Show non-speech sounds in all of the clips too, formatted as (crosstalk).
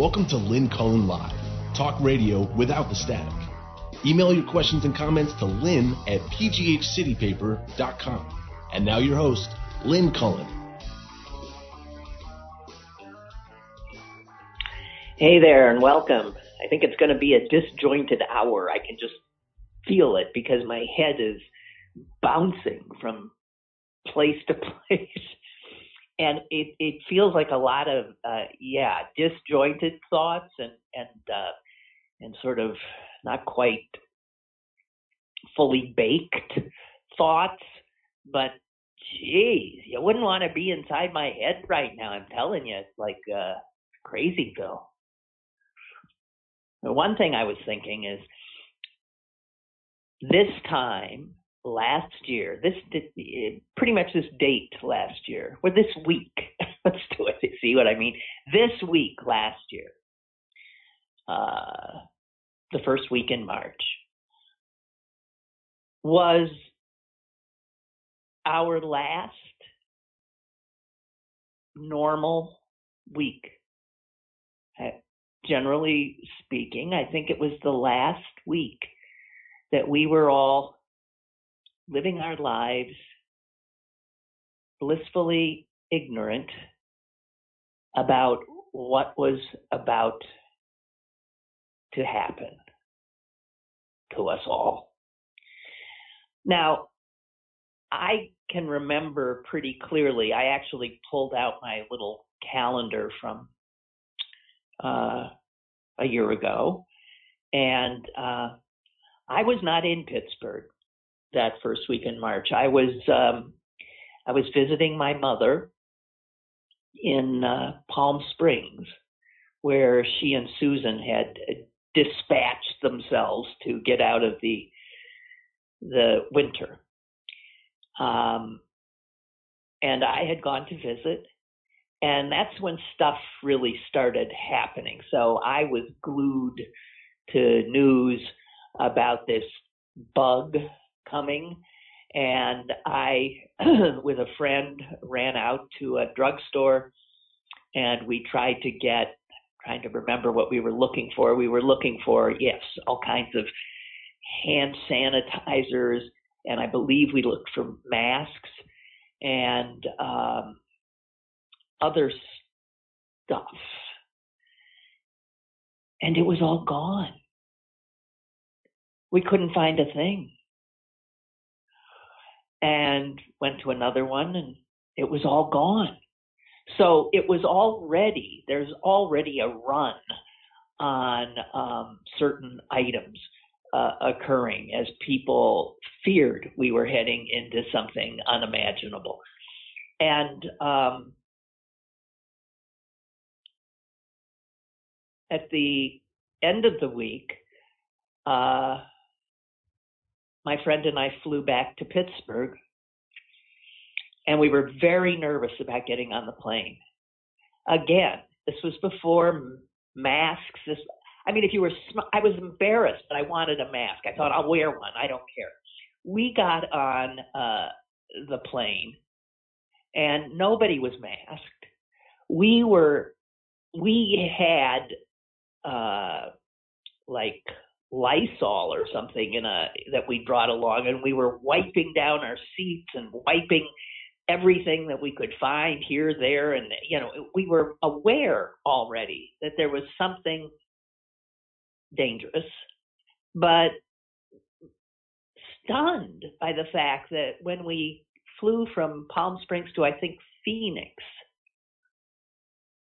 Welcome to Lynn Cullen Live, talk radio without the static. Email your questions and comments to lynn at pghcitypaper.com. And now your host, Lynn Cullen. Hey there and welcome. I think it's going to be a disjointed hour. I can just feel it because my head is bouncing from place to (laughs) place. And it, it feels like a lot of, uh, yeah, disjointed thoughts and, and, uh, and sort of not quite fully baked thoughts, but geez, you wouldn't want to be inside my head right now. I'm telling you, it's like uh, crazy, Bill. The one thing I was thinking is this time last year, this pretty much this date last year, or this week. (laughs) Let's do it. See what I mean? This week last year, uh, the first week in March, was our last normal week. Generally speaking, I think it was the last week that we were all living our lives blissfully ignorant about what was about to happen to us all. Now, I can remember pretty clearly, I actually pulled out my little calendar from uh, a year ago, and uh, I was not in Pittsburgh that first week in March. I was um, I was visiting my mother in uh, Palm Springs, where she and Susan had dispatched themselves to get out of the the winter. Um, and I had gone to visit, and that's when stuff really started happening. So I was glued to news about this bug coming. And I, (clears throat) with a friend, ran out to a drugstore and we tried to get, trying to remember what we were looking for. We were looking for, yes, all kinds of hand sanitizers, and I believe we looked for masks and um, other stuff. And it was all gone. We couldn't find a thing. And went to another one and it was all gone. So it was already, there's already a run on um, certain items uh, occurring as people feared we were heading into something unimaginable. And um, at the end of the week, uh, my friend and I flew back to Pittsburgh, and we were very nervous about getting on the plane. Again, this was before masks. This, I mean, if you were, I was embarrassed, but I wanted a mask. I thought I'll wear one. I don't care. We got on uh, the plane, and nobody was masked. We were, we had uh, like Lysol or something in a that we brought along, and we were wiping down our seats and wiping everything that we could find here, there, and you know we were aware already that there was something dangerous, but stunned by the fact that when we flew from Palm Springs to I think Phoenix,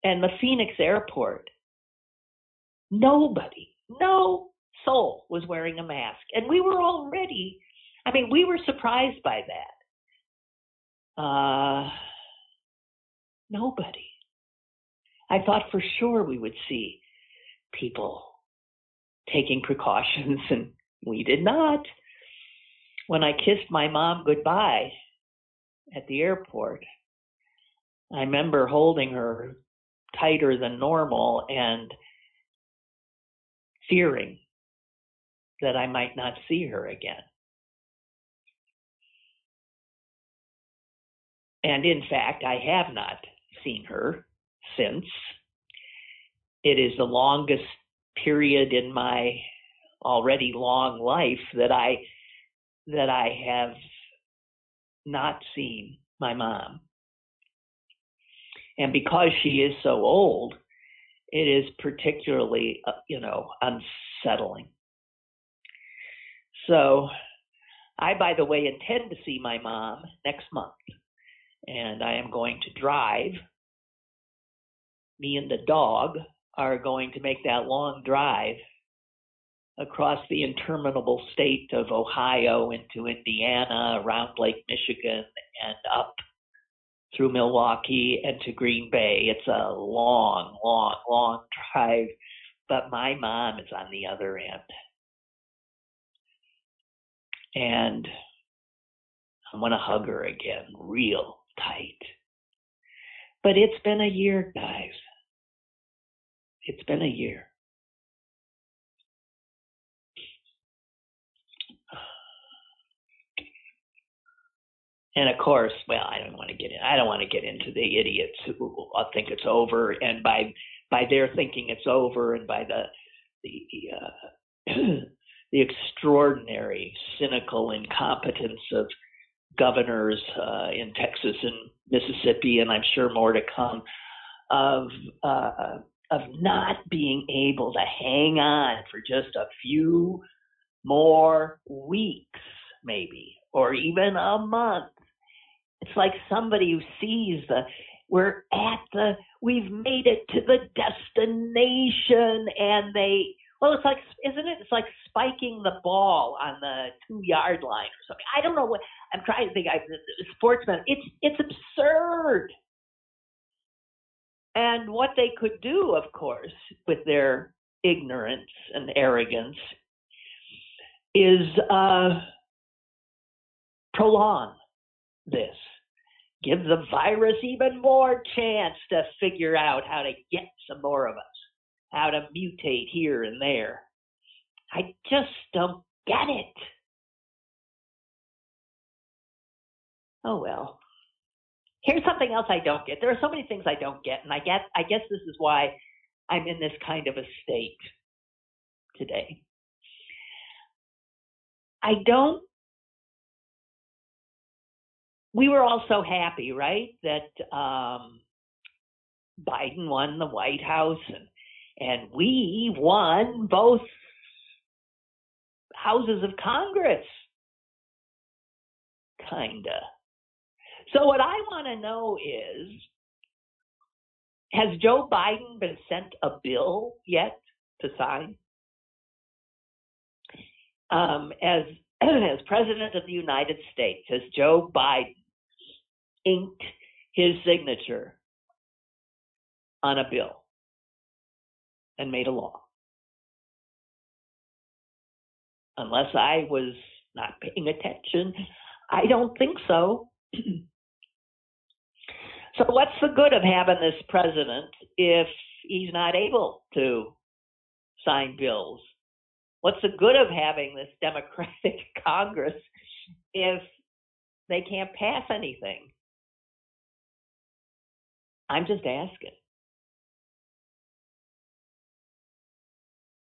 and the Phoenix airport, nobody, no soul was wearing a mask. And we were already, I mean, we were surprised by that. Uh, nobody. I thought for sure we would see people taking precautions, and we did not. When I kissed my mom goodbye at the airport, I remember holding her tighter than normal and fearing that I might not see her again. And in fact, I have not seen her since. it is the longest period in my already long life that I that I have not seen my mom. And because she is so old, it is particularly, uh, you know, unsettling. So, I, by the way, intend to see my mom next month. And I am going to drive. Me and the dog are going to make that long drive across the interminable state of Ohio into Indiana, around Lake Michigan, and up through Milwaukee and to Green Bay. It's a long, long, long drive, but my mom is on the other end. And I'm going to hug her again, real tight. But it's been a year, guys. It's been a year. And of course, well, I don't want to get in. I don't want to get into the idiots who think it's over, and by by their thinking it's over, and by the the uh, (clears throat) the extraordinary cynical incompetence of governors uh, in Texas and Mississippi, and I'm sure more to come, of uh, of not being able to hang on for just a few more weeks, maybe, or even a month. It's like somebody who sees the we're at the we've made it to the destination and they well it's like isn't it? It's like spiking the ball on the two yard line or something. I don't know what i'm trying to think i sportsman it's it's absurd. And what they could do of course with their ignorance and arrogance is uh prolong this. Give the virus even more chance to figure out how to get some more of us, how to mutate here and there. I just don't get it. Oh well. Here's something else I don't get. There are so many things I don't get, and I get I guess this is why I'm in this kind of a state today. I don't we were all so happy, right, that um, Biden won the White House and and we won both houses of Congress. Kinda. So what I want to know is has Joe Biden been sent a bill yet to sign? Um, as (clears throat) as President of the United States, has Joe Biden inked his signature on a bill and made a law. Unless I was not paying attention, I don't think so. so, what's the good of having this president if he's not able to sign bills? What's the good of having this Democratic (laughs) Congress if they can't pass anything? I'm just asking.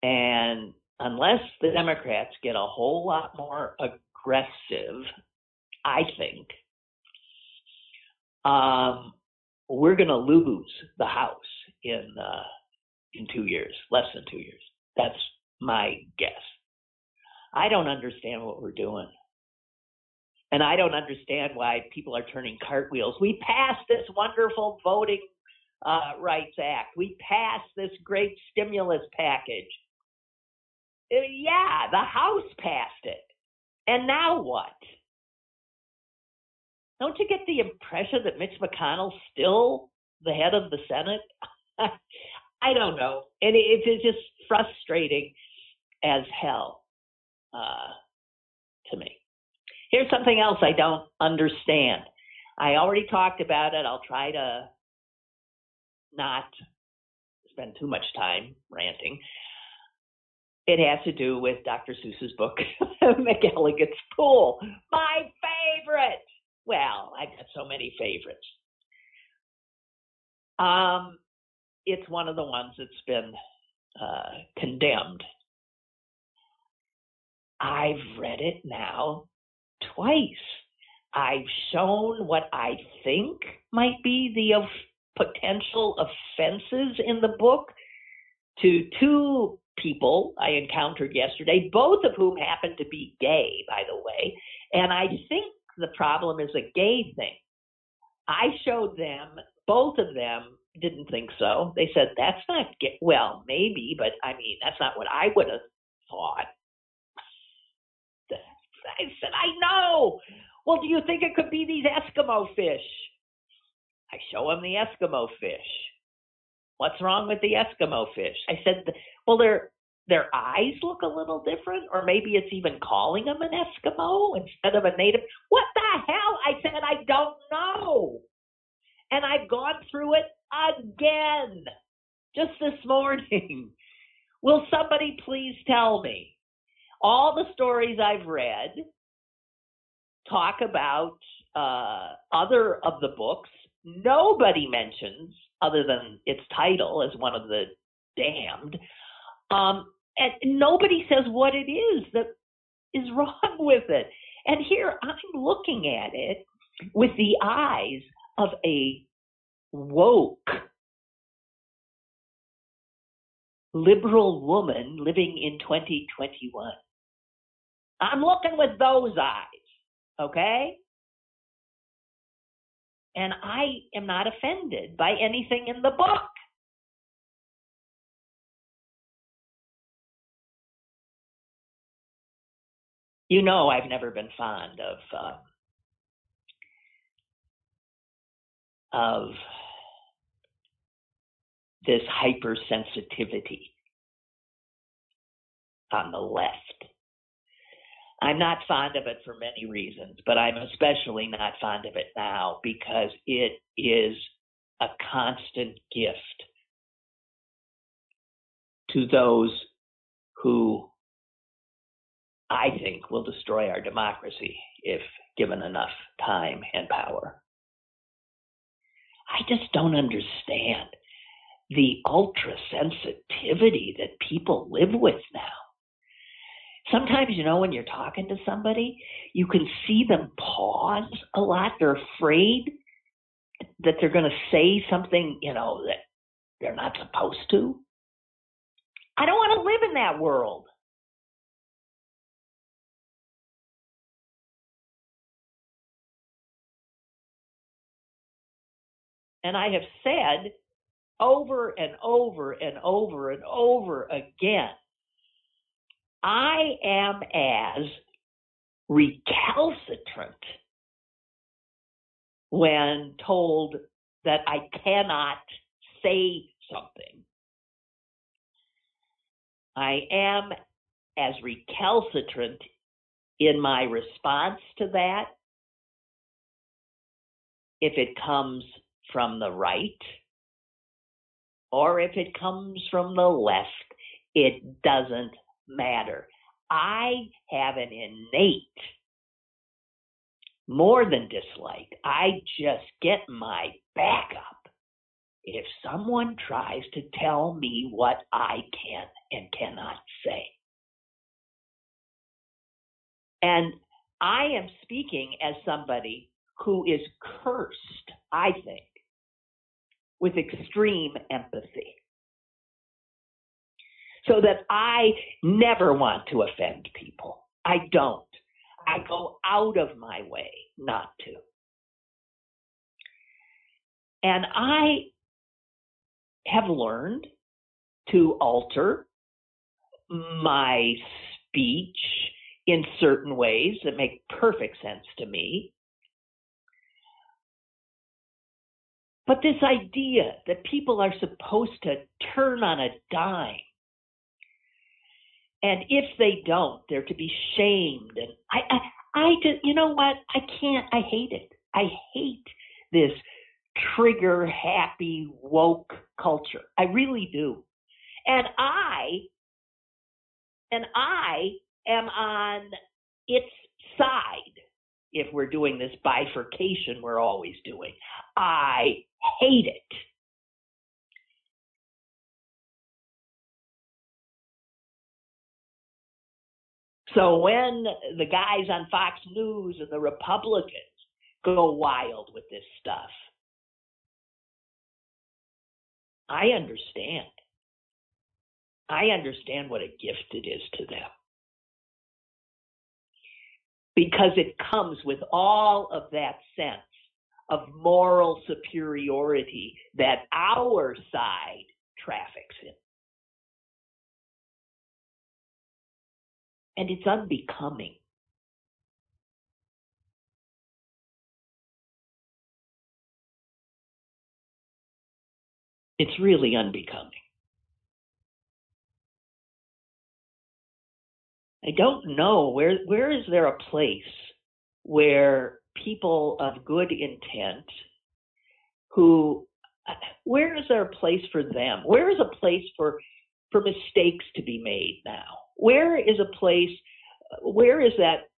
And unless the Democrats get a whole lot more aggressive, I think, um, we're going to lose the House in uh, in two years, less than two years. That's my guess. I don't understand what we're doing. And I don't understand why people are turning cartwheels. We passed this wonderful Voting uh, Rights Act. We passed this great stimulus package. Uh, yeah, the House passed it. And now what? Don't you get the impression that Mitch McConnell's still the head of the Senate? (laughs) I don't know. And it's just frustrating as hell uh, to me. Here's something else I don't understand. I already talked about it. I'll try to not spend too much time ranting. It has to do with Dr. Seuss's book, (laughs) McElligot's Pool. My favorite. Well, I've got so many favorites. Um, it's one of the ones that's been uh, condemned. I've read it now twice. I've shown what I think might be the potential offenses in the book to two people I encountered yesterday, both of whom happen to be gay, by the way. And I think the problem is a gay thing. I showed them, both of them didn't think so. They said, that's not gay. Well, maybe, but I mean, that's not what I would have thought. I said, I know. Well, do you think it could be these Eskimo fish? I show them the Eskimo fish. What's wrong with the Eskimo fish? I said, well, their their eyes look a little different, or maybe it's even calling them an Eskimo instead of a native. What the hell? I said, I don't know. And I've gone through it again just this morning. (laughs) Will somebody please tell me? All the stories I've read talk about uh, other of the books. Nobody mentions, other than its title as one of the damned, um, and nobody says what it is that is (laughs) wrong with it. And here I'm looking at it with the eyes of a woke liberal woman living in 2021. I'm looking with those eyes, okay? And I am not offended by anything in the book. You know, I've never been fond of uh, of this hypersensitivity on the left. I'm not fond of it for many reasons, but I'm especially not fond of it now because it is a constant gift to those who I think will destroy our democracy if given enough time and power. I just don't understand the ultra sensitivity that people live with now. Sometimes, you know, when you're talking to somebody, you can see them pause a lot. They're afraid that they're going to say something, you know, that they're not supposed to. I don't want to live in that world. And I have said over and over and over and over again I am as recalcitrant when told that I cannot say something. I am as recalcitrant in my response to that if it comes from the right or if it comes from the left, it doesn't matter. I have an innate, more than dislike, I just get my back up if someone tries to tell me what I can and cannot say. And I am speaking as somebody who is cursed, I think, with extreme empathy so that I never want to offend people. I don't. I go out of my way not to. And I have learned to alter my speech in certain ways that make perfect sense to me. But this idea that people are supposed to turn on a dime and if they don't, they're to be shamed. And I, I, I just, you know what? I can't. I hate it. I hate this trigger happy woke culture. I really do. And I, and I am on its side if we're doing this bifurcation we're always doing. I hate it. So when the guys on Fox News and the Republicans go wild with this stuff, I understand. I understand what a gift it is to them. Because it comes with all of that sense of moral superiority that our side traffics in. And it's unbecoming. It's really unbecoming. I don't know where where is there a place where people of good intent who where is there a place for them? Where is a place for for mistakes to be made now? Where is a place where is that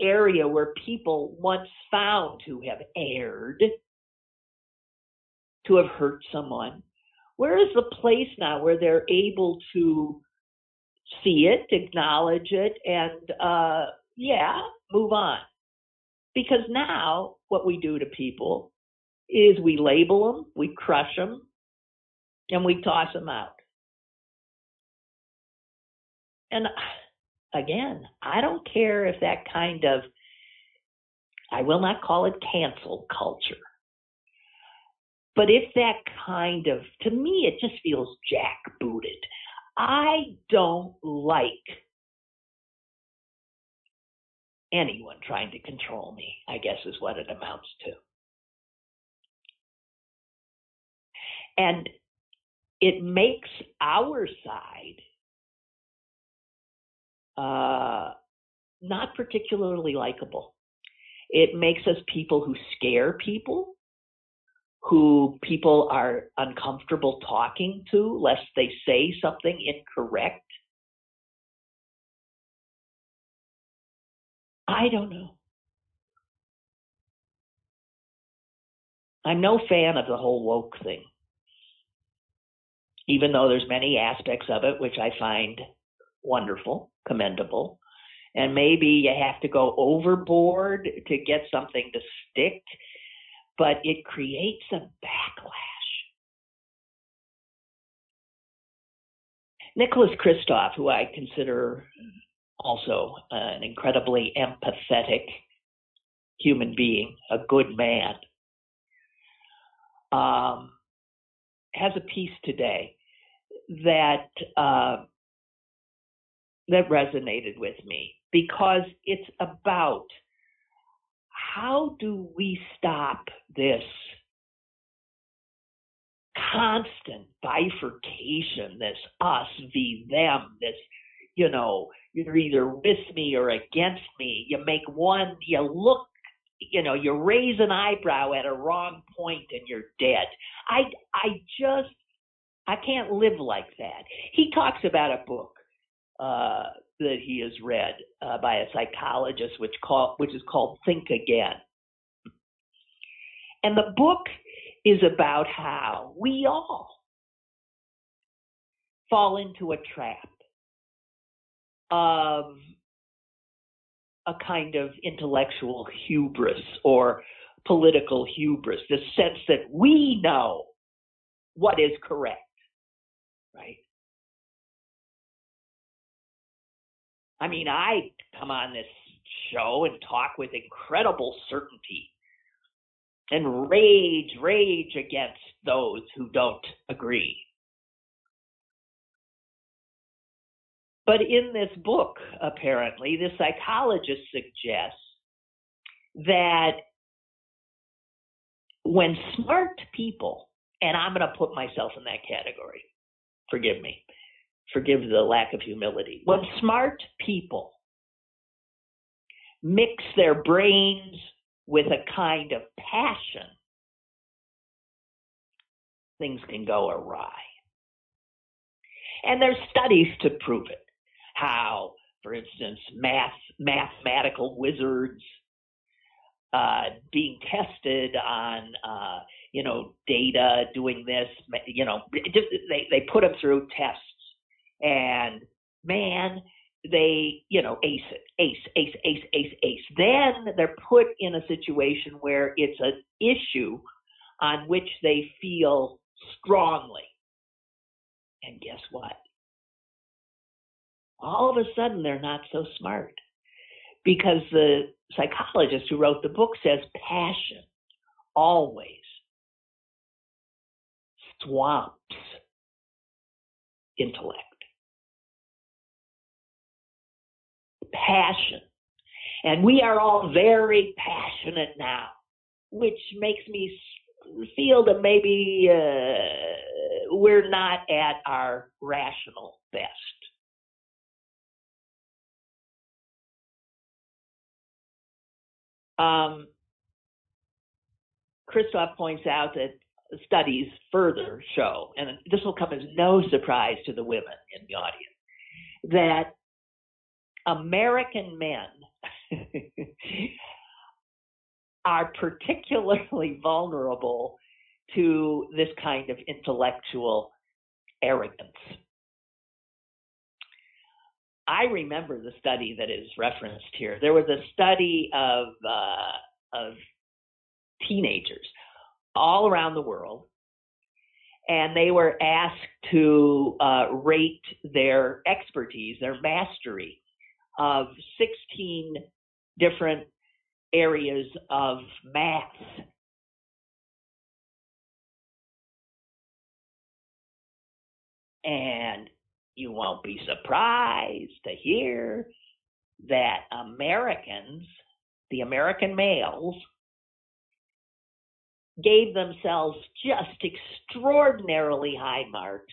area where people once found to have erred, to have hurt someone? Where is the place now where they're able to see it, acknowledge it, and uh, yeah, move on? Because now what we do to people is we label them, we crush them, and we toss them out. And uh, again, I don't care if that kind of, I will not call it cancel culture. But if that kind of, to me, it just feels jackbooted. I don't like anyone trying to control me, I guess is what it amounts to. And it makes our side uh, not particularly likable. It makes us people who scare people, who people are uncomfortable talking to lest they say something incorrect. I don't know. I'm no fan of the whole woke thing. Even though there's many aspects of it which I find wonderful, commendable. And maybe you have to go overboard to get something to stick, but it creates a backlash. Nicholas Kristof, who I consider also an incredibly empathetic human being, a good man, um, has a piece today that uh, that resonated with me because it's about how do we stop this constant bifurcation, this us v them, this, you know, you're either with me or against me. You make one, you look, you know, you raise an eyebrow at a wrong point and you're dead. I, I just, I can't live like that. He talks about a book uh, that he has read uh, by a psychologist, which call, which is called Think Again. And the book is about how we all fall into a trap of a kind of intellectual hubris or political hubris, the sense that we know what is correct, right? I mean, I come on this show and talk with incredible certainty and rage, rage against those who don't agree. But in this book, apparently, the psychologist suggests that when smart people, and I'm going to put myself in that category, forgive me, forgive the lack of humility, when smart people mix their brains with a kind of passion, things can go awry. And there's studies to prove it how, for instance, math, mathematical wizards uh, being tested on, uh, you know, data, doing this, you know, they, they put them through tests. And man, they, you know, ace it, ace, ace, ace, ace, ace. Then they're put in a situation where it's an issue on which they feel strongly. And guess what? All of a sudden, they're not so smart because the psychologist who wrote the book says passion always swamps intellect. Passion. And we are all very passionate now, which makes me feel that maybe uh, we're not at our rational best. Um, Kristof points out that studies further show, and this will come as no surprise to the women in the audience, that American men are particularly vulnerable to this kind of intellectual arrogance. I remember the study that is referenced here. There was a study of uh, of teenagers all around the world, and they were asked to uh, rate their expertise, their mastery of 16 different areas of math. And you won't be surprised to hear that Americans, the American males, gave themselves just extraordinarily high marks.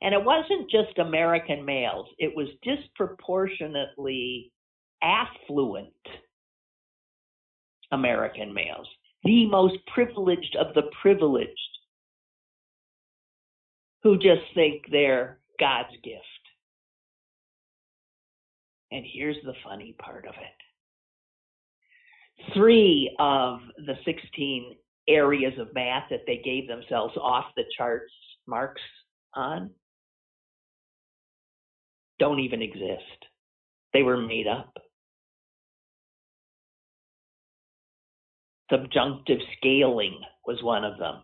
And it wasn't just American males, it was disproportionately affluent American males, the most privileged of the privileged, who just think they're God's gift. And here's the funny part of it. Three of the 16 areas of math that they gave themselves off the charts marks on don't even exist. They were made up. Subjunctive scaling was one of them.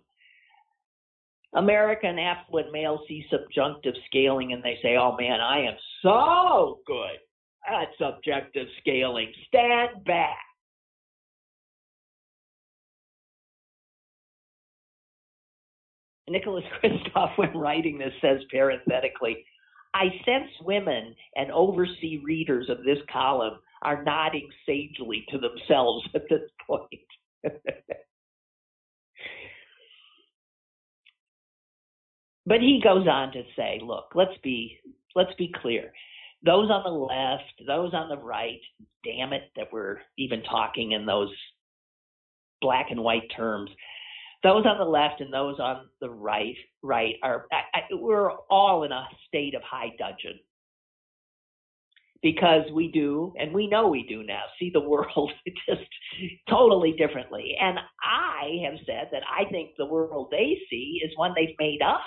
American affluent males see subjunctive scaling and they say, oh man, I am so good at subjective scaling. Stand back. Nicholas (laughs) Kristof, when writing this, says parenthetically, I sense women and oversee readers of this column are nodding sagely to themselves at this point. (laughs) but he goes on to say, look, let's be let's be clear. Those on the left, those on the right, damn it that we're even talking in those black and white terms those on the left and those on the right right are I, I, we're all in a state of high dudgeon. Because we do and we know we do now see the (laughs) world just totally differently. And i have said that i think the world they see is one they've made up.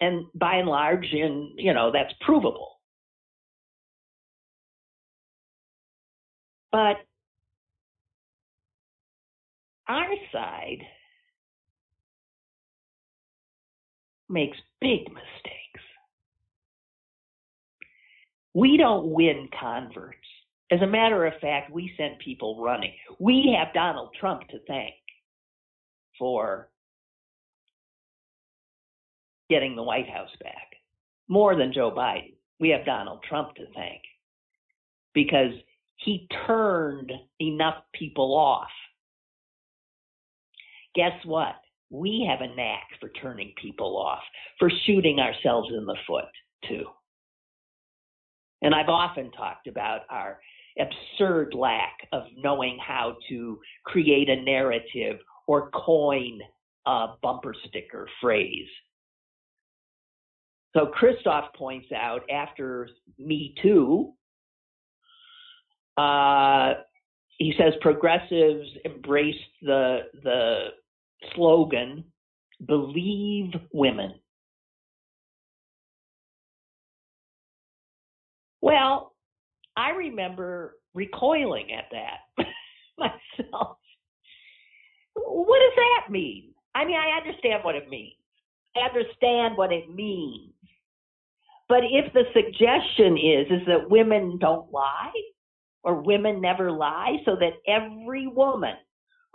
And by and large in you know that's provable. But our side makes big mistakes. We don't win converts. As a matter of fact, we send people running. We have Donald Trump to thank for getting the White House back. More than Joe Biden. We have Donald Trump to thank because he turned enough people off guess what? We have a knack for turning people off, for shooting ourselves in the foot, too. And I've often talked about our absurd lack of knowing how to create a narrative or coin a bumper sticker phrase. So Kristof points out after Me Too, uh, he says progressives embraced the the slogan, believe women. Well, I remember recoiling at that (laughs) myself. What does that mean? I mean, I understand what it means. I understand what it means. But if the suggestion is is that women don't lie or women never lie so that every woman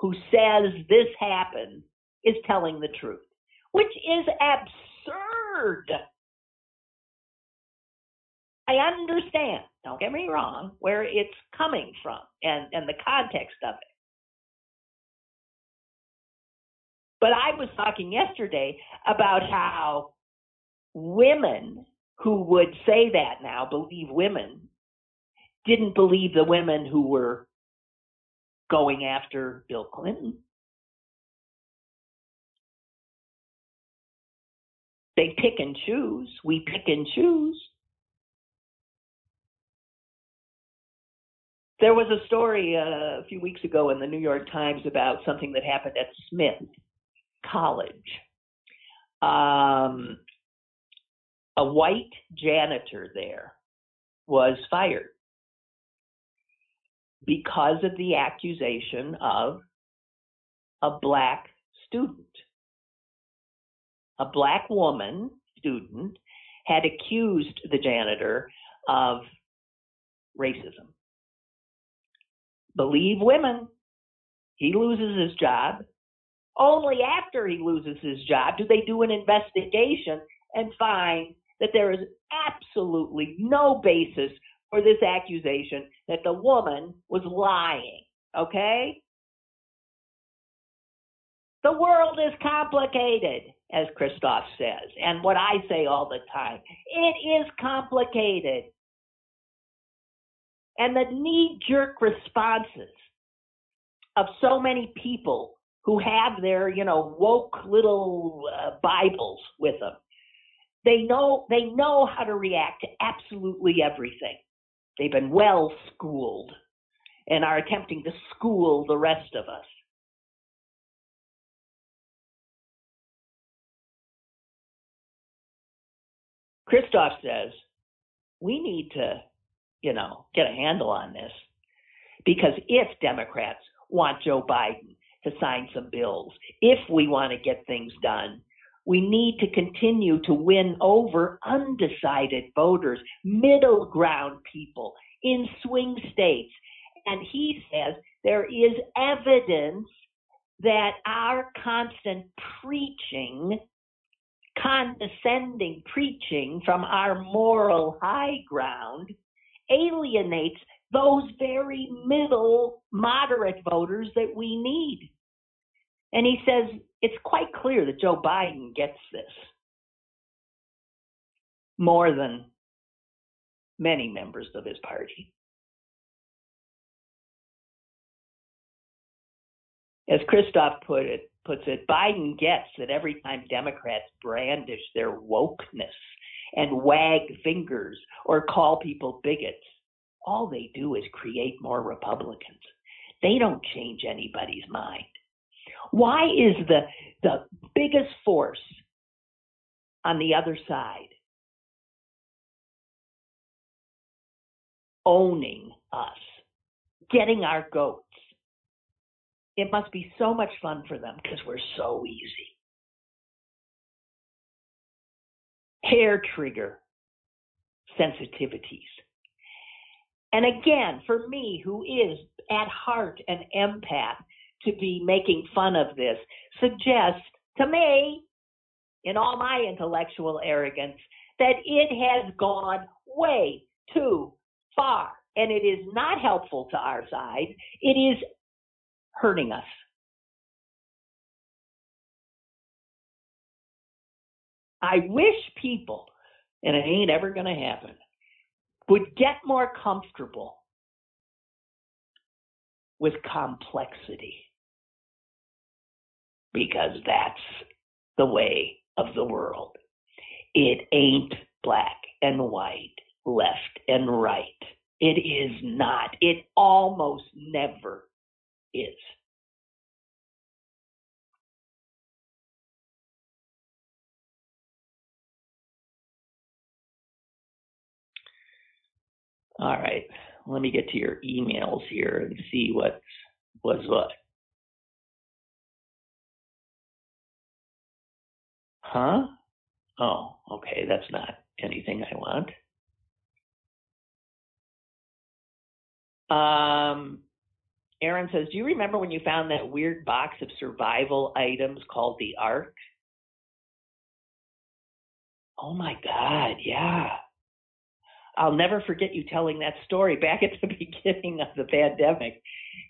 who says this happened is telling the truth, which is absurd. I understand, don't get me wrong, where it's coming from and, and the context of it. But I was talking yesterday about how women who would say that now, believe women, didn't believe the women who were going after Bill Clinton. They pick and choose. We pick and choose. There was a story uh, a few weeks ago in the New York Times about something that happened at Smith College. Um, a white janitor there was fired because of the accusation of a black student. A black woman student had accused the janitor of racism. Believe women, he loses his job. Only after he loses his job do they do an investigation and find that there is absolutely no basis for this accusation that the woman was lying. Okay? The world is complicated, as Kristof says, and what I say all the time. It is complicated. And the knee jerk responses of so many people who have their, you know, woke little uh, Bibles with them they know they know how to react to absolutely everything. They've been well schooled and are attempting to school the rest of us. Kristof says we need to, you know, get a handle on this because if Democrats want Joe Biden to sign some bills, if we want to get things done, we need to continue to win over undecided voters, middle ground people in swing states. And he says there is evidence that our constant preaching, condescending preaching from our moral high ground, alienates those very middle moderate voters that we need. And he says it's quite clear that Joe Biden gets this more than many members of his party. As Kristof put it, puts it, Biden gets that every time Democrats brandish their wokeness and wag fingers or call people bigots, all they do is create more Republicans. They don't change anybody's mind. Why is the, the biggest force on the other side owning us, getting our goats? It must be so much fun for them because we're so easy. Hair trigger sensitivities. And again, for me, who is at heart an empath, to be making fun of this suggests to me, in all my intellectual arrogance, that it has gone way too far. And it is not helpful to our side. It is hurting us. I wish people, and it ain't ever going to happen, would get more comfortable with complexity because that's the way of the world. It ain't black and white, left and right. It is not. It almost never is. All right. Let me get to your emails here and see what was what. Huh? Oh, okay. That's not anything I want. Um, Aaron says, Do you remember when you found that weird box of survival items called the Ark? Oh my God, yeah. I'll never forget you telling that story back at the (laughs) beginning of the pandemic.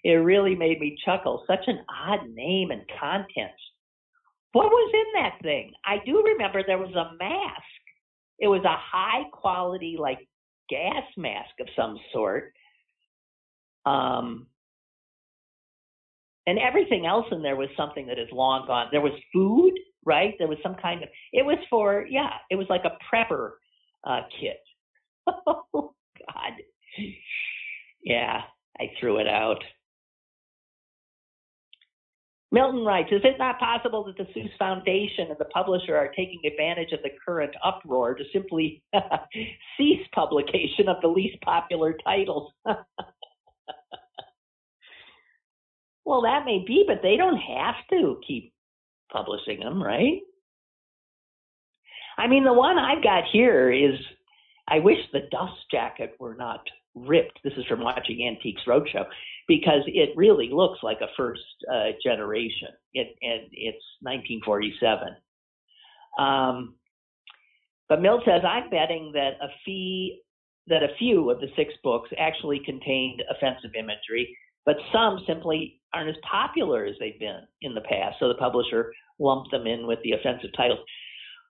It really made me chuckle. Such an odd name and content. What was in that thing? I do remember there was a mask. It was a high quality, like gas mask of some sort. Um, and everything else in there was something that is long gone. There was food, right? There was some kind of. It was for yeah. It was like a prepper uh, kit. (laughs) oh God. Yeah, I threw it out. Milton writes, is it not possible that the Seuss Foundation and the publisher are taking advantage of the current uproar to simply (laughs) cease publication of the least popular titles? (laughs) well, that may be, but they don't have to keep publishing them, right? I mean, the one I've got here is I wish the dust jacket were not ripped. This is from watching Antiques Roadshow because it really looks like a first uh, generation. It, and it's 1947. Um, but Mill says I'm betting that a fee that a few of the six books actually contained offensive imagery, but some simply aren't as popular as they've been in the past. So the publisher lumped them in with the offensive titles.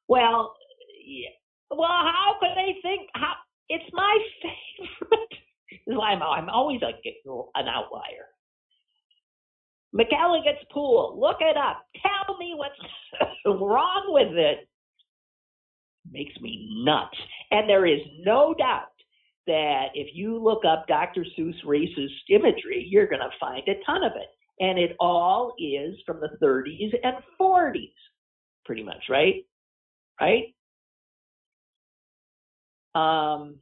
Well, yeah. well, how could they think? How it's my (laughs) favorite. This is why I'm, I'm always like an outlier. McElligot's pool. Look it up. Tell me what's (laughs) wrong with it. Makes me nuts. And there is no doubt that if you look up Dr. Seuss racist imagery, you're going to find a ton of it. And it all is from the 30s and 40s, pretty much, right? Right? Um,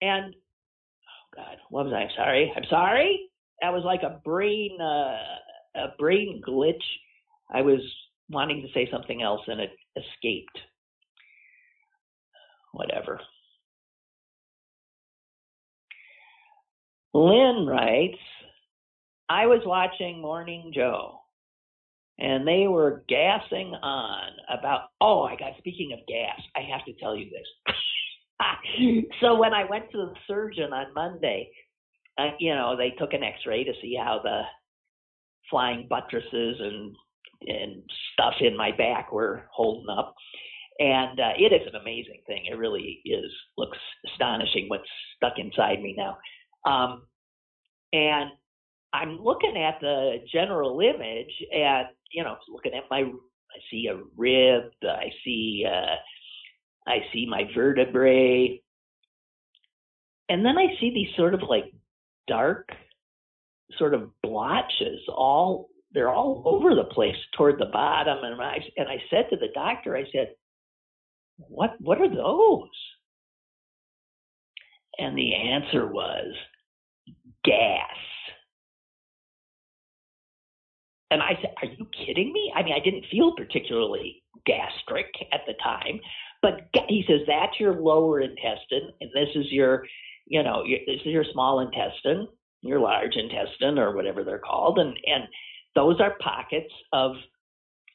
and oh god, what was I? Sorry. I'm sorry. That was like a brain uh, a brain glitch. I was wanting to say something else and it escaped. Whatever. Lynn writes, I was watching Morning Joe and they were gassing on about, oh, I got, speaking of gas, I have to tell you this. (laughs) so when I went to the surgeon on Monday, uh, you know, they took an X-ray to see how the flying buttresses and and stuff in my back were holding up. And uh, it is an amazing thing. It really is. Looks astonishing what's stuck inside me now. Um, and I'm looking at the general image, and you know, looking at my, I see a rib, I see uh, I see my vertebrae. And then I see these sort of like dark sort of blotches all they're all over the place toward the bottom. And I and I said to the doctor I said what what are those? And the answer was gas. And I said are you kidding me? I mean I didn't feel particularly gastric at the time but he says that's your lower intestine, and this is your, you know, your, this is your small intestine, your large intestine, or whatever they're called, and and those are pockets of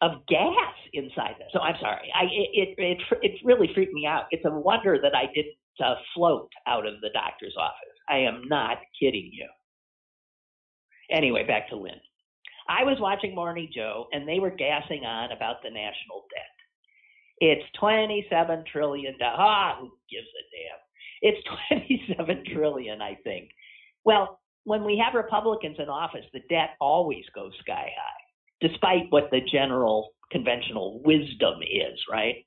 of gas inside them. So I'm sorry, I it it it, really freaked me out. It's a wonder that I didn't uh, float out of the doctor's office. I am not kidding you. Anyway, back to Lynn. I was watching Morning Joe, and they were gassing on about the national debt. It's 27 trillion. Ah, who gives a damn? It's (laughs) 27 trillion, I think. Well, when we have Republicans in office, the debt always goes sky high, despite what the general conventional wisdom is, right?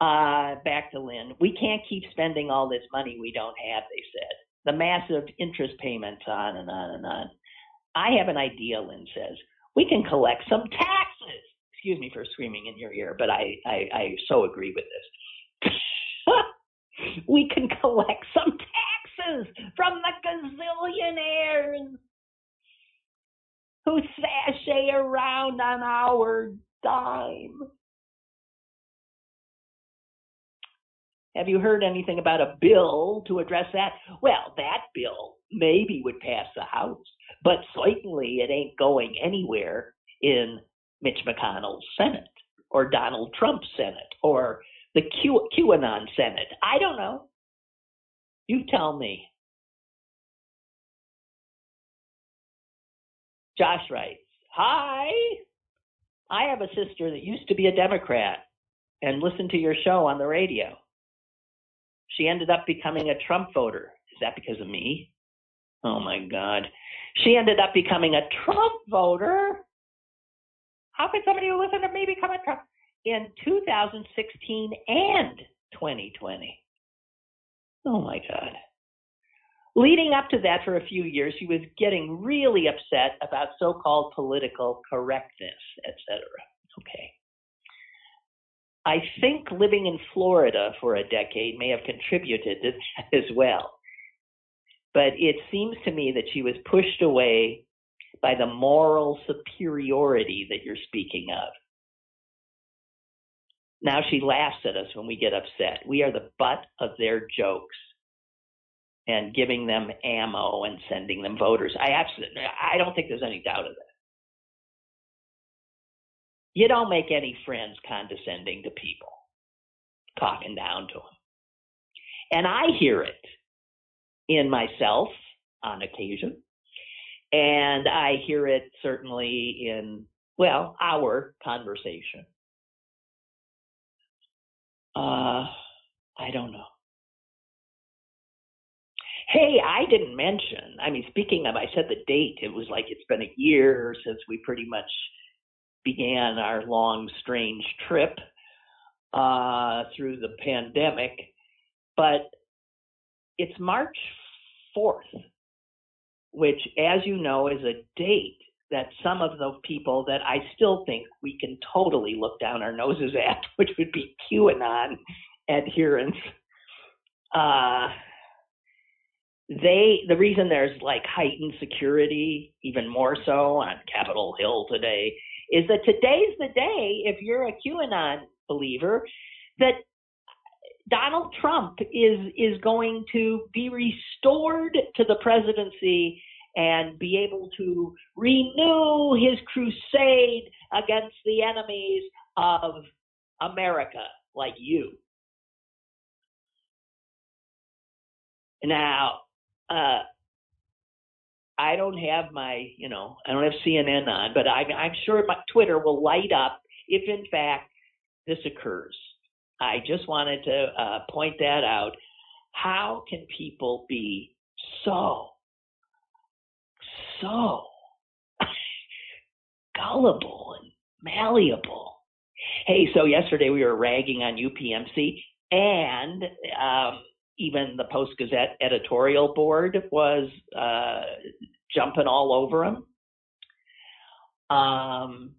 Uh, back to Lynn. We can't keep spending all this money we don't have, they said. The massive interest payments on and on and on. I have an idea, Lynn says. We can collect some taxes excuse me for screaming in your ear, but I, I, I so agree with this. (laughs) We can collect some taxes from the gazillionaires who sashay around on our dime. Have you heard anything about a bill to address that? Well, that bill maybe would pass the House, but certainly it ain't going anywhere in Mitch McConnell's Senate or Donald Trump's Senate or the Q- QAnon Senate. I don't know. You tell me. Josh writes, Hi. I have a sister that used to be a Democrat and listened to your show on the radio. She ended up becoming a Trump voter. Is that because of me? Oh my God. She ended up becoming a Trump voter. How could somebody who listened to me become a Trump? In 2016 and 2020. Oh my God. Leading up to that for a few years, she was getting really upset about so called political correctness, etc. Okay. I think living in Florida for a decade may have contributed to that (laughs) as well. But it seems to me that she was pushed away by the moral superiority that you're speaking of. Now she laughs at us when we get upset. We are the butt of their jokes and giving them ammo and sending them voters. I absolutely, I don't think there's any doubt of that. You don't make any friends condescending to people, talking down to them. And I hear it in myself on occasion. And I hear it certainly in, well, our conversation. Uh, I don't know. Hey, I didn't mention, I mean, speaking of, I said the date, it was like it's been a year since we pretty much began our long, strange trip uh, through the pandemic. But it's March 4th, which, as you know, is a date that some of the people that I still think we can totally look down our noses at, (laughs) which would be QAnon adherents. Uh, they the reason there's like heightened security, even more so on Capitol Hill today, is that today's the day, if you're a QAnon believer, that Donald Trump is is going to be restored to the presidency and be able to renew his crusade against the enemies of America, like you. Now, uh, I don't have my, you know, I don't have CNN on, but I'm, I'm sure my Twitter will light up if, in fact, this occurs. I just wanted to uh, point that out. How can people be so, so (laughs) gullible and malleable? Hey, so yesterday we were ragging on UPMC, and um, even the Post Gazette editorial board was uh, jumping all over him. Um,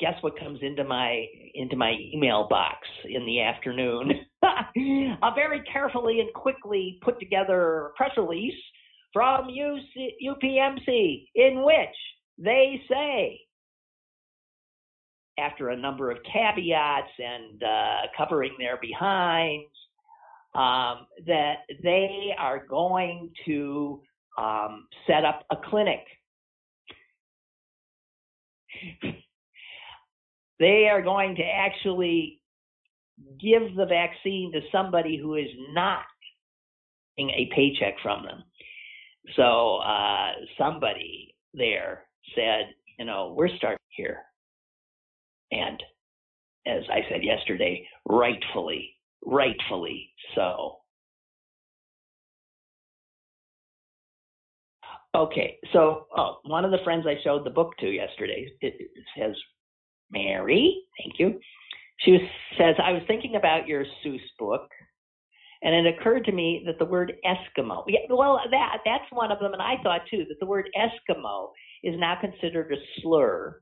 guess what comes into my into my email box in the afternoon? (laughs) a very carefully and quickly put together press release from UC, UPMC in which they say after a number of caveats and uh, covering their behinds um, that they are going to um, set up a clinic. They are going to actually give the vaccine to somebody who is not getting a paycheck from them. So uh, somebody there said, you know, we're starting here. And as I said yesterday, rightfully rightfully so. Okay, so oh, one of the friends I showed the book to yesterday it, says, Mary, thank you. She was, says, I was thinking about your Seuss book, and it occurred to me that the word Eskimo, yeah, well, that that's one of them, and I thought too that the word Eskimo is now considered a slur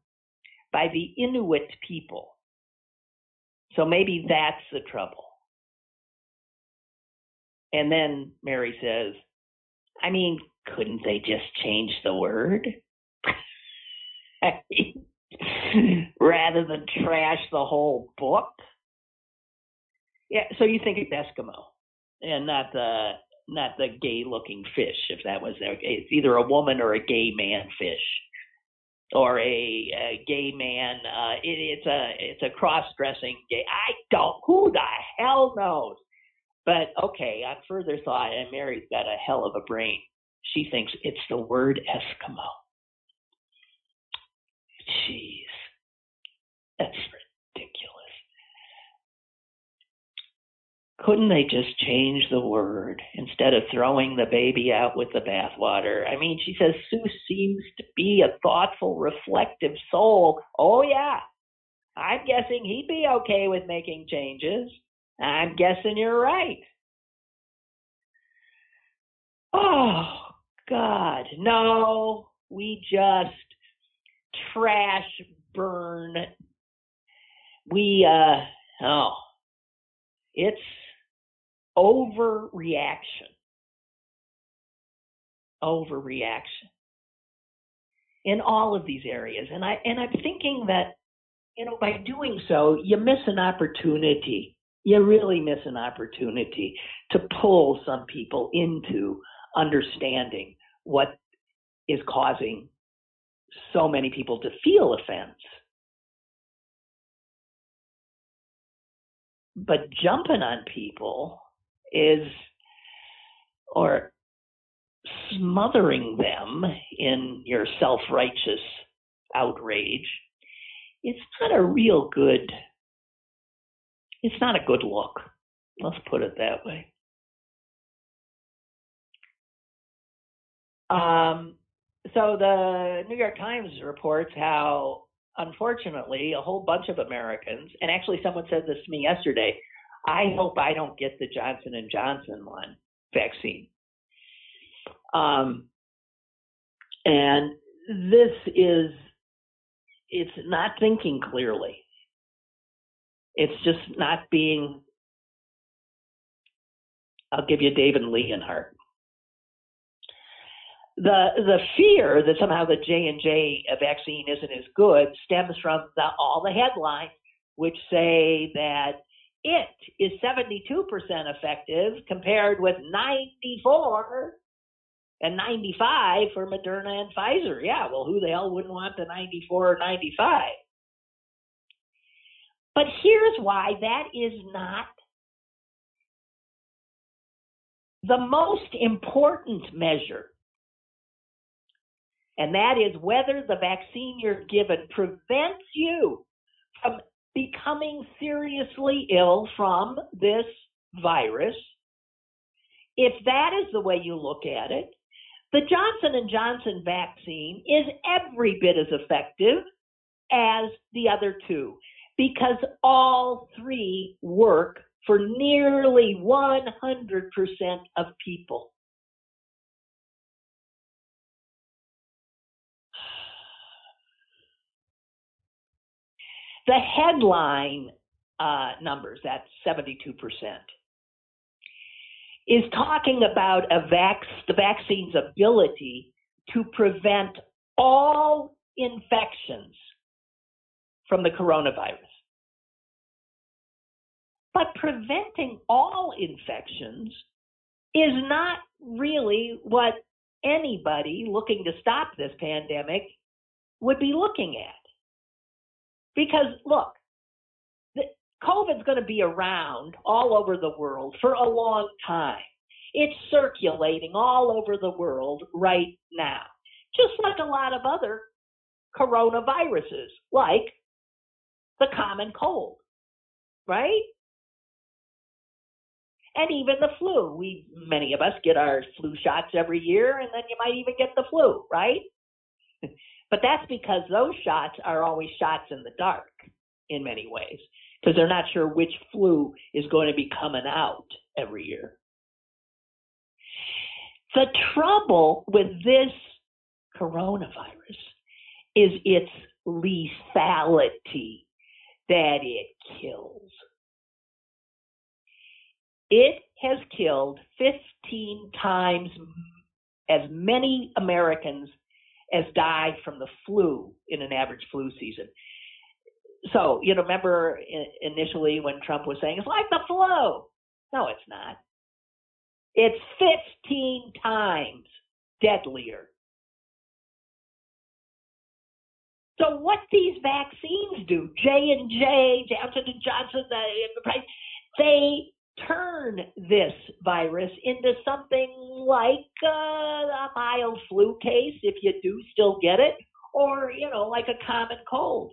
by the Inuit people. So maybe that's the trouble And then Mary says, I mean, couldn't they just change the word? (laughs) (laughs) Rather than trash the whole book? Yeah, so you think it's Eskimo and not the not the gay looking fish, if that was there. It's either a woman or a gay man fish. Or a, a gay man. Uh, it, it's a it's a cross dressing gay. I don't. Who the hell knows? But okay, on further thought, and Mary's got a hell of a brain. She thinks it's the word Eskimo. Jeez. That's ridiculous. Couldn't they just change the word instead of throwing the baby out with the bathwater? I mean, she says Seuss seems to be a thoughtful, reflective soul. Oh, yeah. I'm guessing he'd be okay with making changes. I'm guessing you're right. Oh, God. No, we just trash burn. We, uh, oh, it's overreaction. Overreaction in all of these areas. And I, and I'm thinking that, you know, by doing so, you miss an opportunity you really miss an opportunity to pull some people into understanding what is causing so many people to feel offense. But jumping on people is, or smothering them in your self righteous outrage, it's not a real good it's not a good look. Let's put it that way. Um, so the New York Times reports how, unfortunately, a whole bunch of Americans, and actually someone said this to me yesterday. I hope I don't get the Johnson and Johnson one vaccine. Um, and this is, it's not thinking clearly. It's just not being. I'll give you David Leonhardt. The the fear that somehow the J and J vaccine isn't as good stems from the, all the headlines which say that it is 72% effective compared with 94 and 95 for Moderna and Pfizer. Yeah, well, who the hell wouldn't want the 94 or 95? But here's why that is not the most important measure. And that is whether the vaccine you're given prevents you from becoming seriously ill from this virus. If that is the way you look at it, the Johnson and Johnson vaccine is every bit as effective as the other two because all three work for nearly 100% of people. The headline uh, numbers, that's 72%, is talking about vac- the vaccine's ability to prevent all infections from the coronavirus. But preventing all infections is not really what anybody looking to stop this pandemic would be looking at. Because look, COVID's going to be around all over the world for a long time. It's circulating all over the world right now, just like a lot of other coronaviruses, like the common cold, right? And even the flu. We many of us get our flu shots every year, and then you might even get the flu, right? (laughs) but that's because those shots are always shots in the dark in many ways, because they're not sure which flu is going to be coming out every year. The trouble with this coronavirus is its lethality that it kills. It has killed 15 times as many Americans as die from the flu in an average flu season. So, you know, remember initially when Trump was saying it's like the flu? No, it's not. It's 15 times deadlier. So what these vaccines do, J and J, Johnson and Johnson, the, they turn this virus into something like uh, a mild flu case if you do still get it, or you know, like a common cold.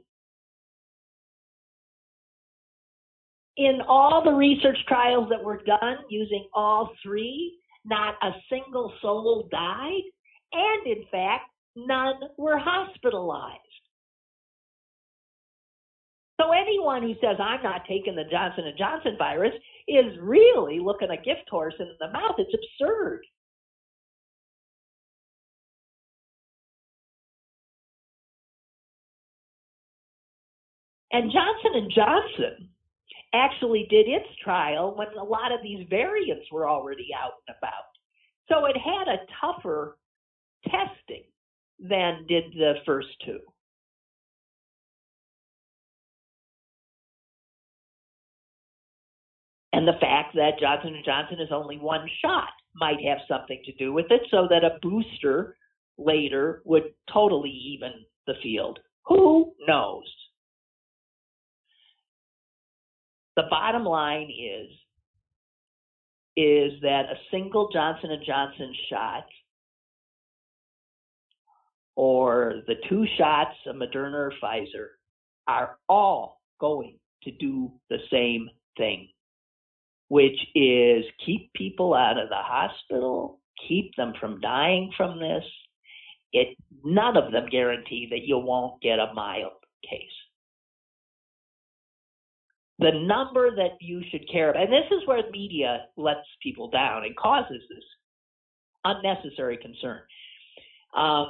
In all the research trials that were done using all three, not a single soul died, and in fact, none were hospitalized. So anyone who says I'm not taking the Johnson and Johnson virus is really looking a gift horse in the mouth. It's absurd. And Johnson and Johnson actually did its trial when a lot of these variants were already out and about. So it had a tougher testing than did the first two. And the fact that Johnson & Johnson is only one shot might have something to do with it so that a booster later would totally even the field. Who knows? The bottom line is is that a single Johnson & Johnson shot or the two shots of Moderna or Pfizer are all going to do the same thing which is keep people out of the hospital, keep them from dying from this. It none of them guarantee that you won't get a mild case. The number that you should care about, and this is where media lets people down and causes this unnecessary concern. Um,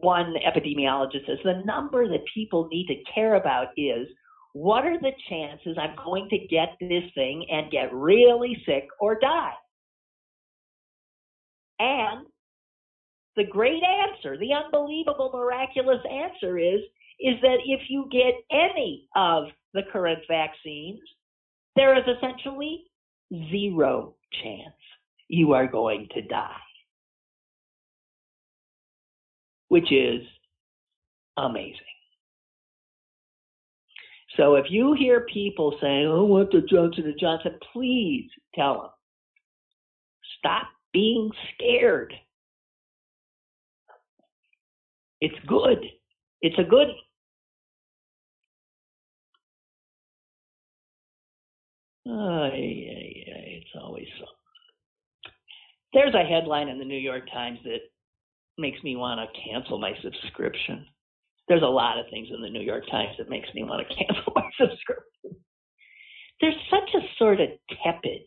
one epidemiologist says the number that people need to care about is what are the chances I'm going to get this thing and get really sick or die? And the great answer, the unbelievable, miraculous answer is, is that if you get any of the current vaccines, there is essentially zero chance you are going to die. Which is amazing. So if you hear people saying, "Oh, what the Johnson and Johnson," please tell them, stop being scared. It's good. It's a good. Oh, yeah, yeah, it's always so. There's a headline in the New York Times that makes me want to cancel my subscription there's a lot of things in the New York Times that makes me want to cancel my (laughs) subscription. They're such a sort of tepid.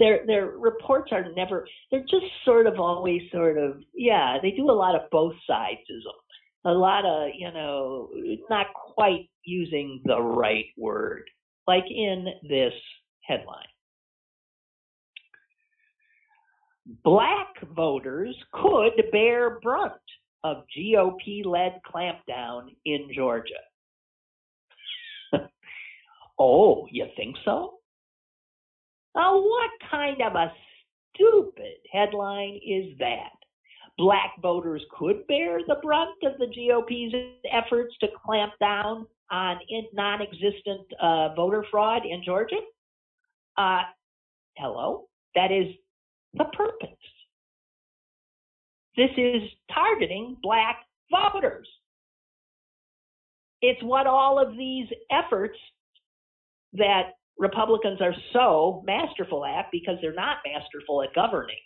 Their their reports are never. They're just sort of always sort of yeah. They do a lot of both sidesism. A lot of you know not quite using the right word, like in this headline. Black voters could bear brunt of GOP led clampdown in Georgia. (laughs) oh, you think so? Oh, what kind of a stupid headline is that? Black voters could bear the brunt of the GOP's efforts to clamp down on non existent uh, voter fraud in Georgia? Uh, hello? That is the purpose. This is targeting black voters. It's what all of these efforts that Republicans are so masterful at because they're not masterful at governing.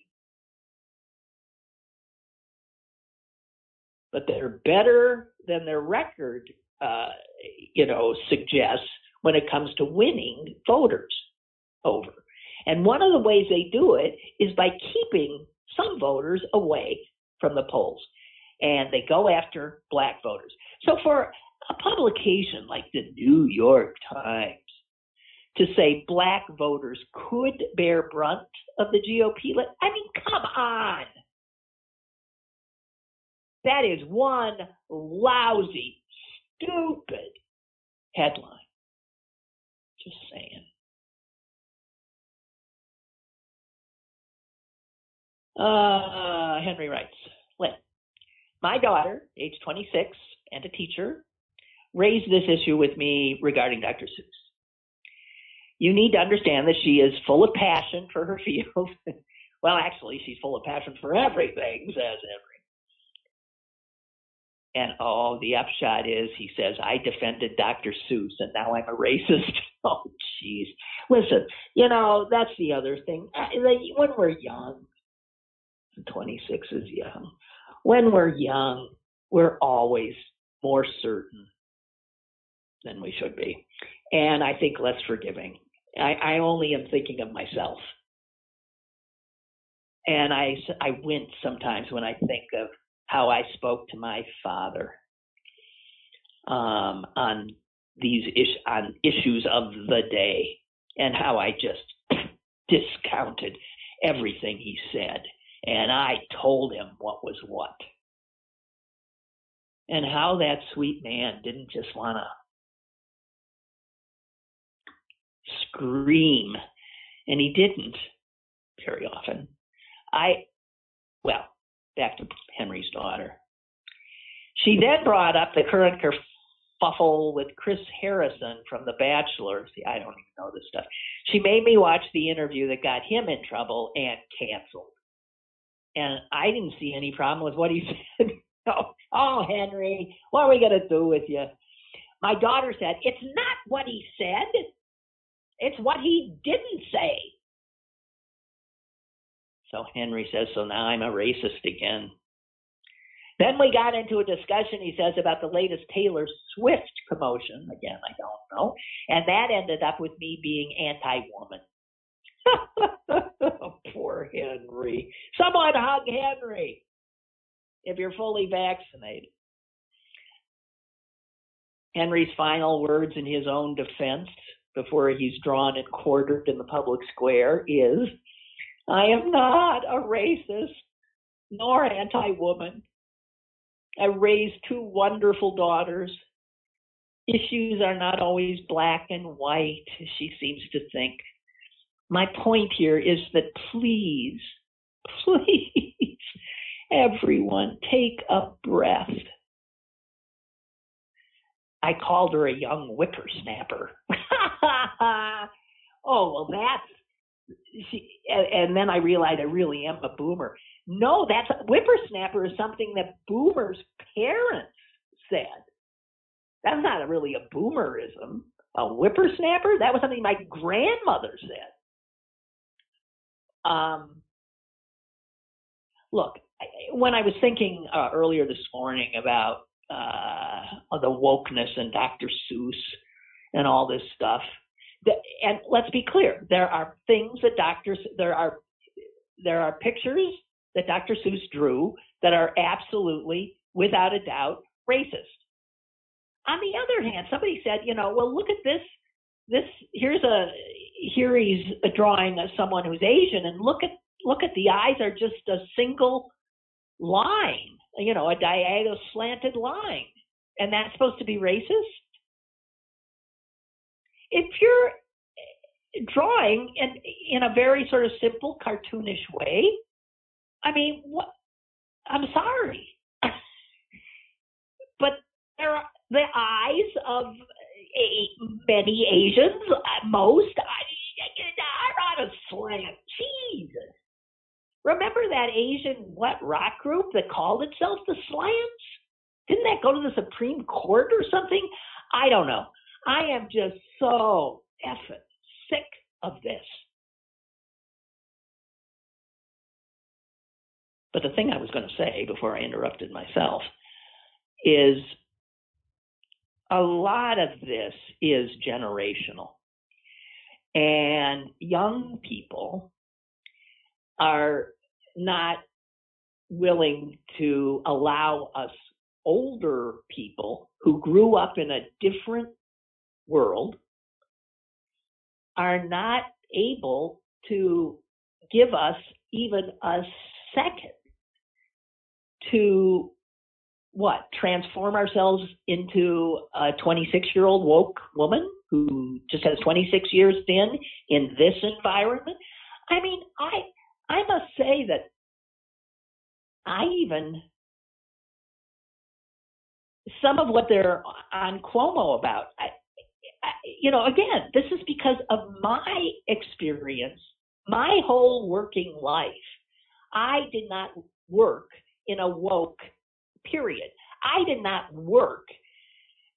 But they're better than their record, uh, you know, suggests when it comes to winning voters over. And one of the ways they do it is by keeping some voters away from the polls. And they go after black voters. So for a publication like the New York Times to say black voters could bear brunt of the GOP. I mean, come on. That is one lousy, stupid headline. Just saying. Uh, Henry writes, Lynn, my daughter, age 26 and a teacher, raised this issue with me regarding Dr. Seuss. You need to understand that she is full of passion for her field. (laughs) well, actually, she's full of passion for everything, says Henry. And oh, the upshot is he says, I defended Dr. Seuss and now I'm a racist. (laughs) oh, jeez. Listen, you know, that's the other thing. Uh, when we're young, 26 is young. When we're young, we're always more certain than we should be. And I think less forgiving. I, I only am thinking of myself. And I, I wince sometimes when I think of how I spoke to my father um, on these is, on issues of the day and how I just (clears throat) discounted everything he said. And I told him what was what. And how that sweet man didn't just want to scream. And he didn't very often. I, well, back to Henry's daughter. She then brought up the current kerfuffle with Chris Harrison from The Bachelor. See, I don't even know this stuff. She made me watch the interview that got him in trouble and canceled. And I didn't see any problem with what he (laughs) said. oh, oh, Henry, what are we going to do with you? My daughter said, It's not what he said, it's what he didn't say. So Henry says, So now I'm a racist again. Then we got into a discussion, he says, about the latest Taylor Swift commotion. Again, I don't know. And that ended up with me being anti woman. (laughs) Poor Henry. Someone hug Henry if you're fully vaccinated. Henry's final words in his own defense before he's drawn and quartered in the public square is I am not a racist nor anti woman. I raised two wonderful daughters. Issues are not always black and white, she seems to think. My point here is that please, (laughs) please, everyone, take a breath. I called her a young whippersnapper. (laughs) oh, well, that's she, and then I realized I really am a boomer. No, that's a whippersnapper is something that boomers' parents said. That's not really a boomerism. A whippersnapper? That was something my grandmother said. Um, look, when I was thinking uh, earlier this morning about uh, the wokeness and Dr. Seuss and all this stuff, and let's be clear, there are things that doctors, there are, there are pictures that Dr. Seuss drew that are absolutely, without a doubt, racist. On the other hand, somebody said, you know, well, look at this. This here's a here he's drawing of someone who's Asian, and look at look at the eyes are just a single line, you know, a diagonal slanted line, and that's supposed to be racist if you're drawing in in a very sort of simple cartoonish way, I mean, what? I'm sorry, (laughs) but there are the eyes of a, many Asians, most are on a slant. Jesus. Remember that Asian what rock group that called itself the Slants? Didn't that go to the Supreme Court or something? I don't know. I am just so effing sick of this. But the thing I was going to say before I interrupted myself is a lot of this is generational. And young people are not willing to allow us older people who grew up in a different world are not able to give us even a second to what transform ourselves into a 26 year old woke woman who just has 26 years in in this environment i mean i i must say that i even some of what they're on cuomo about I, I, you know again this is because of my experience my whole working life i did not work in a woke period. I did not work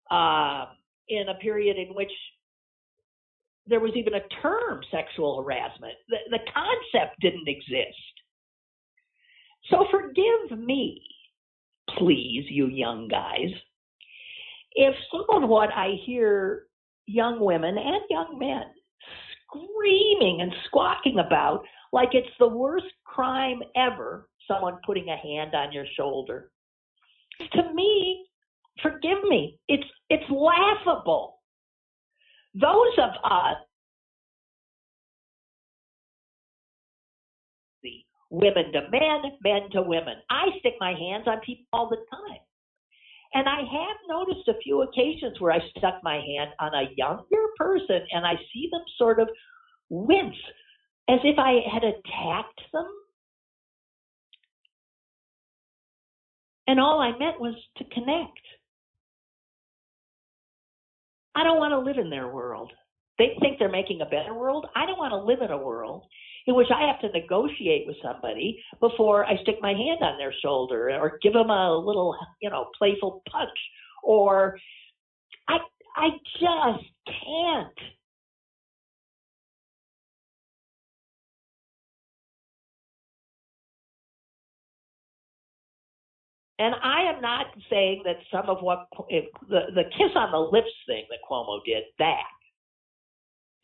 uh, in a period in which there was even a term sexual harassment. The, the concept didn't exist. So forgive me, please, you young guys, if some of what I hear young women and young men screaming and squawking about like it's the worst crime ever, someone putting a hand on your shoulder to me, forgive me, it's it's laughable. Those of us women to men, men to women. I stick my hands on people all the time. And I have noticed a few occasions where I stuck my hand on a younger person and I see them sort of wince as if I had attacked them And all I meant was to connect. I don't want to live in their world. They think they're making a better world. I don't want to live in a world in which I have to negotiate with somebody before I stick my hand on their shoulder or give them a little, you know, playful punch or I I just can't. And I am not saying that some of what the the kiss on the lips thing that Cuomo did that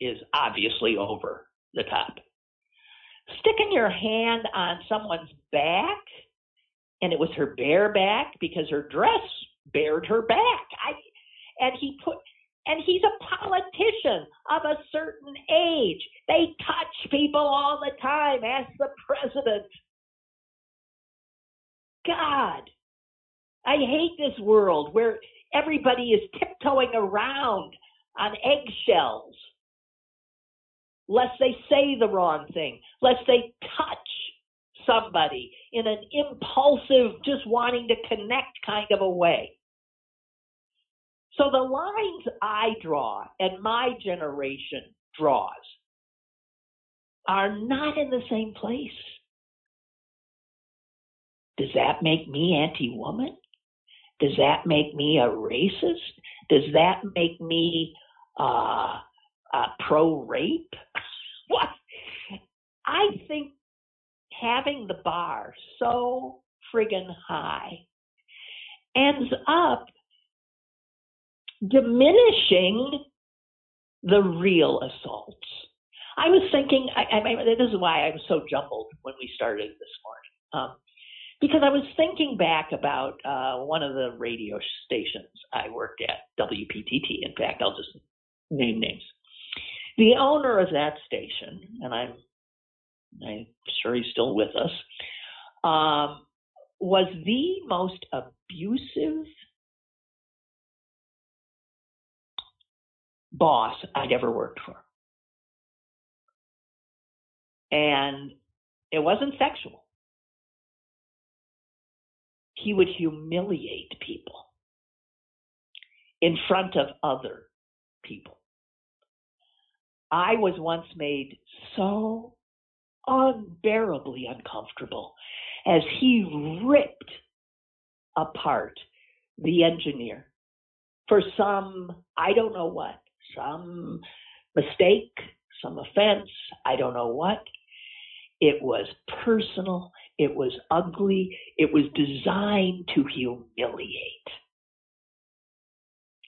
is obviously over the top. Sticking your hand on someone's back, and it was her bare back because her dress bared her back. I and he put and he's a politician of a certain age. They touch people all the time. Ask the president. God, I hate this world where everybody is tiptoeing around on eggshells lest they say the wrong thing, lest they touch somebody in an impulsive, just wanting to connect kind of a way. So the lines I draw and my generation draws are not in the same place. Does that make me anti woman? Does that make me a racist? Does that make me uh, uh, pro rape? (laughs) what? I think having the bar so friggin' high ends up diminishing the real assaults. I was thinking, I, I, this is why I was so jumbled when we started this morning. Um, because I was thinking back about uh, one of the radio stations I worked at, WPTT. In fact, I'll just name names. The owner of that station, and I'm, I'm sure he's still with us, um, was the most abusive boss I'd ever worked for. And it wasn't sexual he would humiliate people in front of other people. I was once made so unbearably uncomfortable as he ripped apart the engineer for some, I don't know what, some mistake, some offense, I don't know what. It was personal. It was ugly. It was designed to humiliate.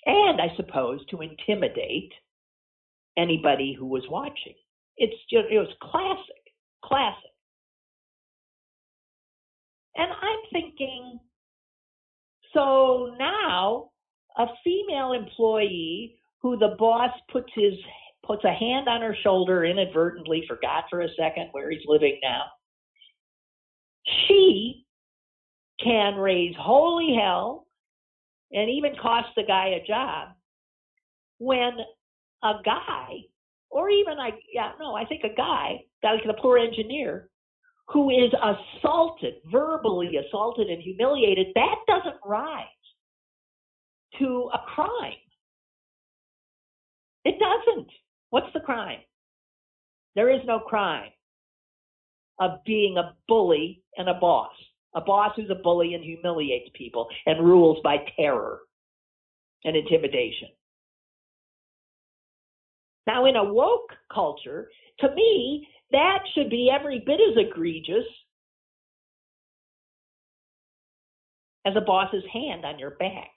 And I suppose to intimidate anybody who was watching. It's just, it was classic, classic. And I'm thinking, so now a female employee who the boss puts his puts a hand on her shoulder inadvertently, forgot for a second where he's living now. She can raise holy hell and even cost the guy a job when a guy, or even I, yeah, no, I think a guy, like a poor engineer, who is assaulted, verbally assaulted and humiliated, that doesn't rise to a crime. It doesn't. What's the crime? There is no crime of being a bully and a boss. A boss who's a bully and humiliates people and rules by terror and intimidation. Now, in a woke culture, to me, that should be every bit as egregious as a boss's hand on your back.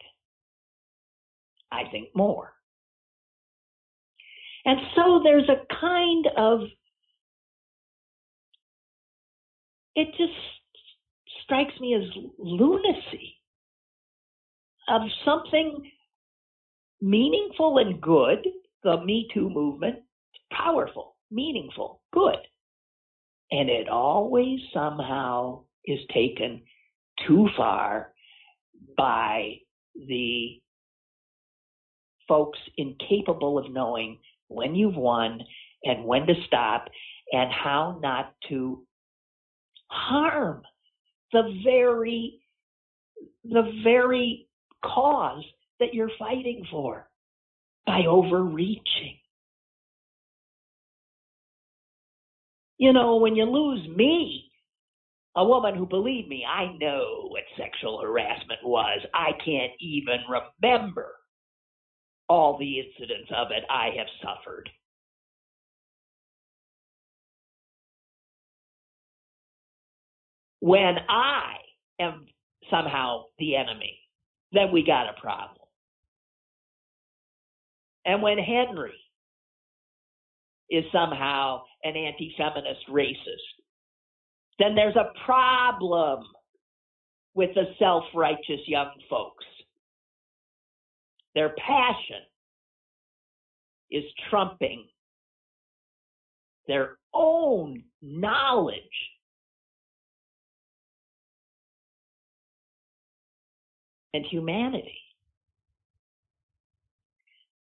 I think more. And so there's a kind of, it just strikes me as lunacy of something meaningful and good, the Me Too movement, powerful, meaningful, good. And it always somehow is taken too far by the folks incapable of knowing when you've won and when to stop and how not to harm the very the very cause that you're fighting for by overreaching. You know, when you lose me, a woman who, believe me, I know what sexual harassment was. I can't even remember all the incidents of it I have suffered. When I am somehow the enemy, then we got a problem. And when Henry is somehow an anti feminist racist, then there's a problem with the self righteous young folks. Their passion is trumping their own knowledge and humanity.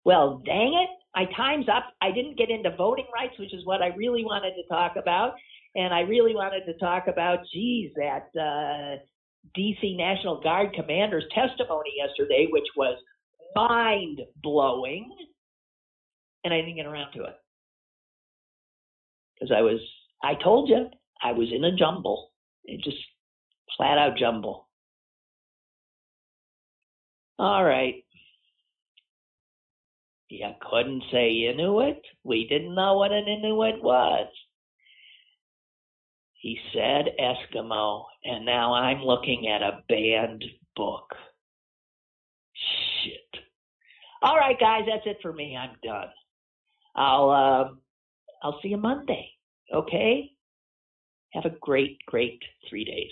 Well, dang it, my time's up. I didn't get into voting rights, which is what I really wanted to talk about. And I really wanted to talk about, geez, that uh, DC National Guard commander's testimony yesterday, which was mind blowing. And I didn't get around to it. Because I was, I told you, I was in a jumble. It just flat out jumble. All right. You couldn't say Inuit. We didn't know what an Inuit was. He said Eskimo, and now I'm looking at a banned book. Shit. All right, guys, that's it for me. I'm done. I'll uh, I'll see you Monday. Okay. Have a great, great three days.